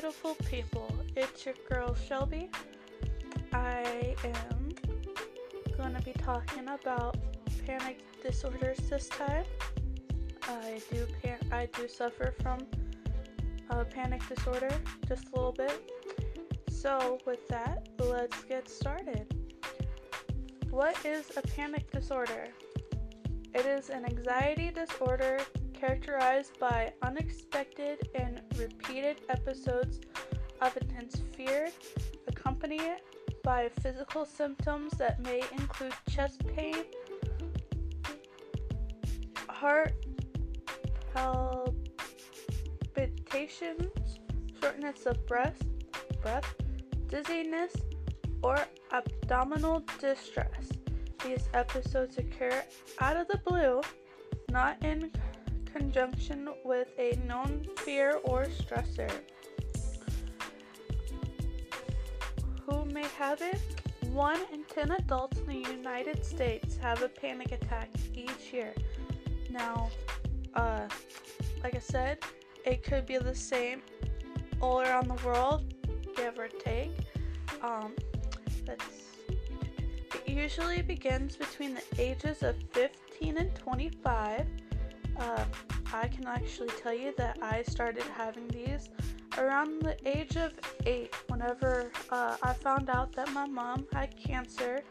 beautiful people. It's your girl Shelby. I am going to be talking about panic disorders this time. I do pan- I do suffer from a panic disorder just a little bit. So, with that, let's get started. What is a panic disorder? It is an anxiety disorder characterized by unexpected and repeated episodes of intense fear, accompanied by physical symptoms that may include chest pain, heart palpitations, shortness of breath, breath, dizziness, or abdominal distress. These episodes occur out of the blue, not in conjunction with a known fear or stressor. Who may have it? One in 10 adults in the United States have a panic attack each year. Now, uh, like I said, it could be the same all around the world, give or take. Um, it usually begins between the ages of 15 and 25. Uh, I can actually tell you that I started having these around the age of 8 whenever uh, I found out that my mom had cancer,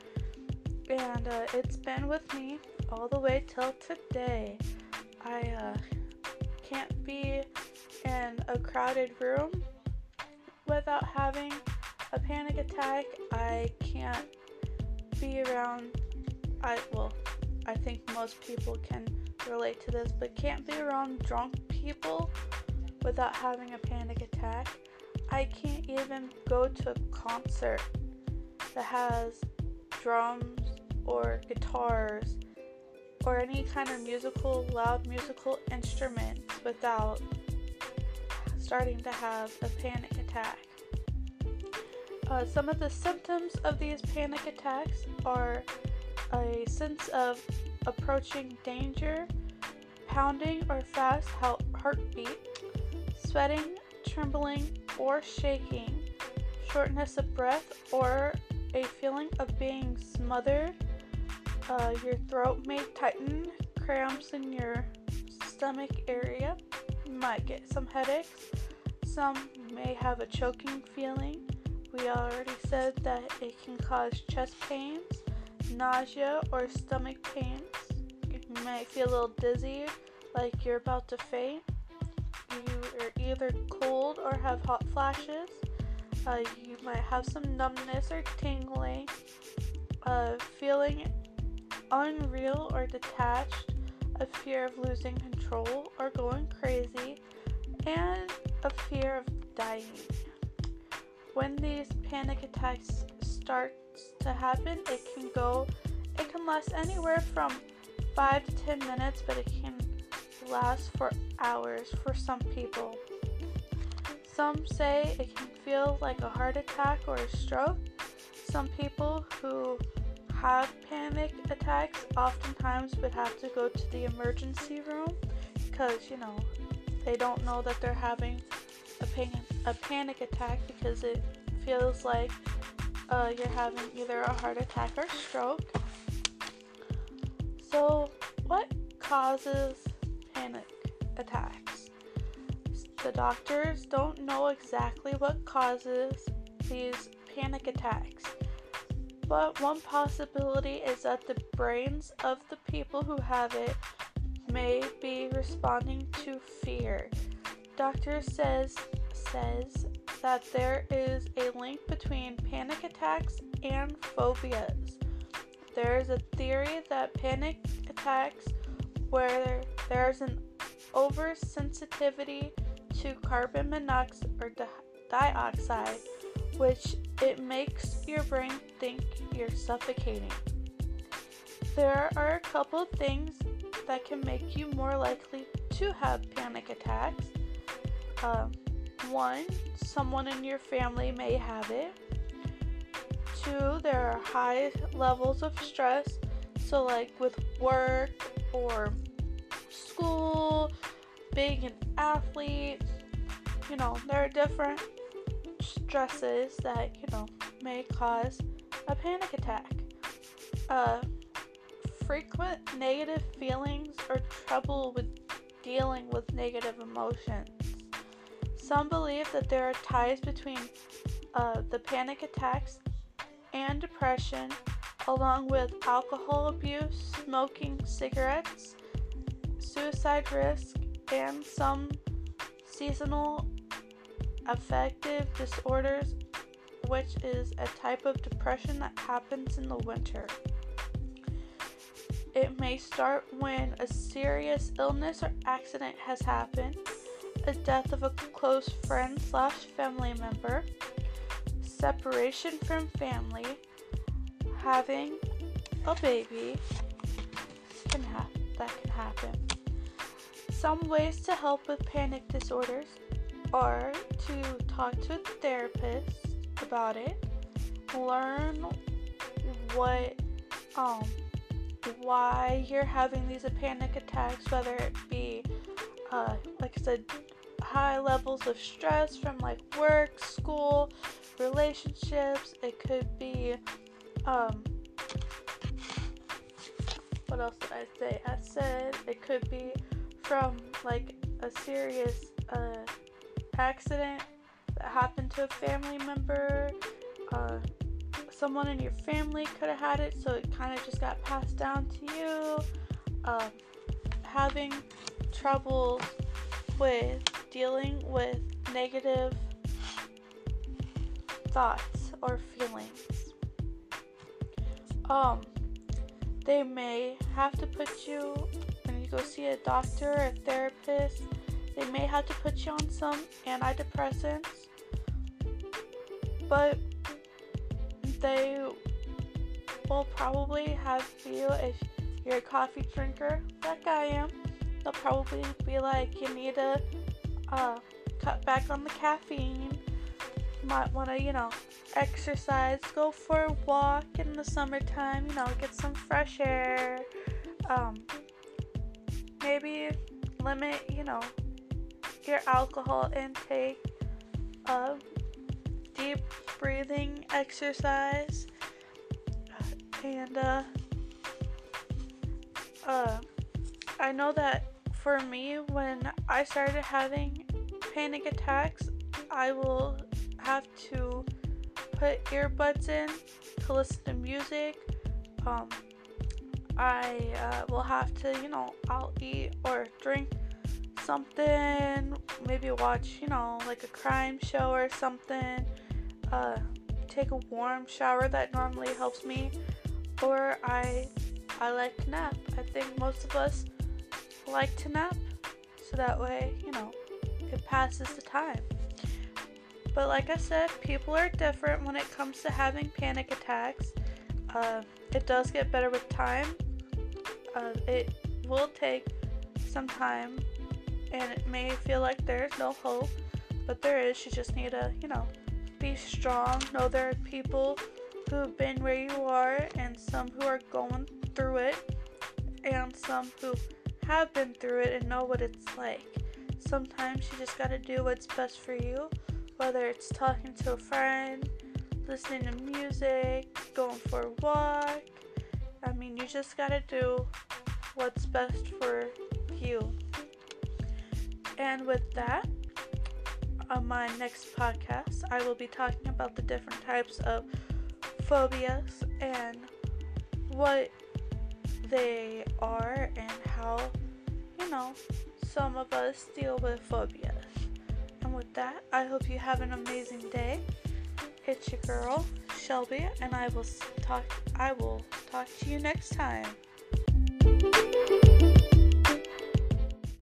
and uh, it's been with me all the way till today. I uh, can't be in a crowded room without having a panic attack. I can't be around I well, I think most people can relate to this, but can't be around drunk people without having a panic attack. I can't even go to a concert that has drums or guitars or any kind of musical, loud musical instruments without starting to have a panic attack. Uh, some of the symptoms of these panic attacks are a sense of approaching danger, pounding or fast heartbeat, sweating, trembling, or shaking, shortness of breath, or a feeling of being smothered. Uh, your throat may tighten, cramps in your stomach area. You might get some headaches. Some may have a choking feeling. We already said that it can cause chest pains, nausea, or stomach pains. You might feel a little dizzy, like you're about to faint. You are either cold or have hot flashes. Uh, you might have some numbness or tingling, uh, feeling unreal or detached, a fear of losing control or going crazy, and a fear of dying. When these panic attacks start to happen, it can go, it can last anywhere from 5 to 10 minutes, but it can last for hours for some people. Some say it can feel like a heart attack or a stroke. Some people who have panic attacks oftentimes would have to go to the emergency room because, you know, they don't know that they're having a, pan- a panic attack because it feels like uh, you're having either a heart attack or stroke. So, what causes panic attacks? The doctors don't know exactly what causes these panic attacks, but one possibility is that the brains of the people who have it may be responding to fear. Doctor says says that there is a link between panic attacks and phobias. There is a theory that panic attacks where there's an oversensitivity to carbon monoxide or di- dioxide, which it makes your brain think you're suffocating. There are a couple things that can make you more likely to have panic attacks. Um, one, someone in your family may have it. Two, there are high levels of stress, so like with work or school, being an athlete, you know, there are different stresses that, you know, may cause a panic attack. Uh, frequent negative feelings or trouble with dealing with negative emotions. Some believe that there are ties between uh, the panic attacks and depression, along with alcohol abuse, smoking cigarettes, suicide risk, and some seasonal affective disorders, which is a type of depression that happens in the winter. It may start when a serious illness or accident has happened, a death of a close friend slash family member, separation from family, having a baby can ha- that can happen. Some ways to help with panic disorders are to talk to a therapist about it, learn what um why you're having these panic attacks, whether it be uh, like I said, high levels of stress from like work, school, relationships. It could be um what else did I say? I said it could be from like a serious uh accident that happened to a family member. Uh, someone in your family could have had it, so it kind of just got passed down to you. Um, having trouble with dealing with negative thoughts or feelings. Um, they may have to put you when you go see a doctor or a therapist they may have to put you on some antidepressants, but they will probably have you, if you're a coffee drinker like I am, they'll probably be like, you need to uh, cut back on the caffeine. Might want to, you know, exercise, go for a walk in the summertime, you know, get some fresh air. Um, maybe limit, you know, your alcohol intake, uh, deep breathing exercise, and uh, uh, I know that for me, when I started having panic attacks, I will have to put earbuds in to listen to music. Um, I uh, will have to, you know, I'll eat or drink something, maybe watch, you know, like a crime show or something, uh, take a warm shower that normally helps me, or I I like to nap. I think most of us like to nap, so that way, you know, it passes the time. But like I said, people are different when it comes to having panic attacks. Uh, it does get better with time. Uh, it will take some time and it may feel like there's no hope, but there is. You just need to, you know, be strong. Know there are people who have been where you are, and some who are going through it, and some who have been through it and know what it's like. Sometimes you just gotta do what's best for you, whether it's talking to a friend, listening to music, going for a walk. I mean, you just gotta do what's best for you. And with that, on my next podcast, I will be talking about the different types of phobias and what they are you know, some of us deal with phobias. And with that, I hope you have an amazing day. It's your girl, Shelby, and I will talk I will talk to you next time.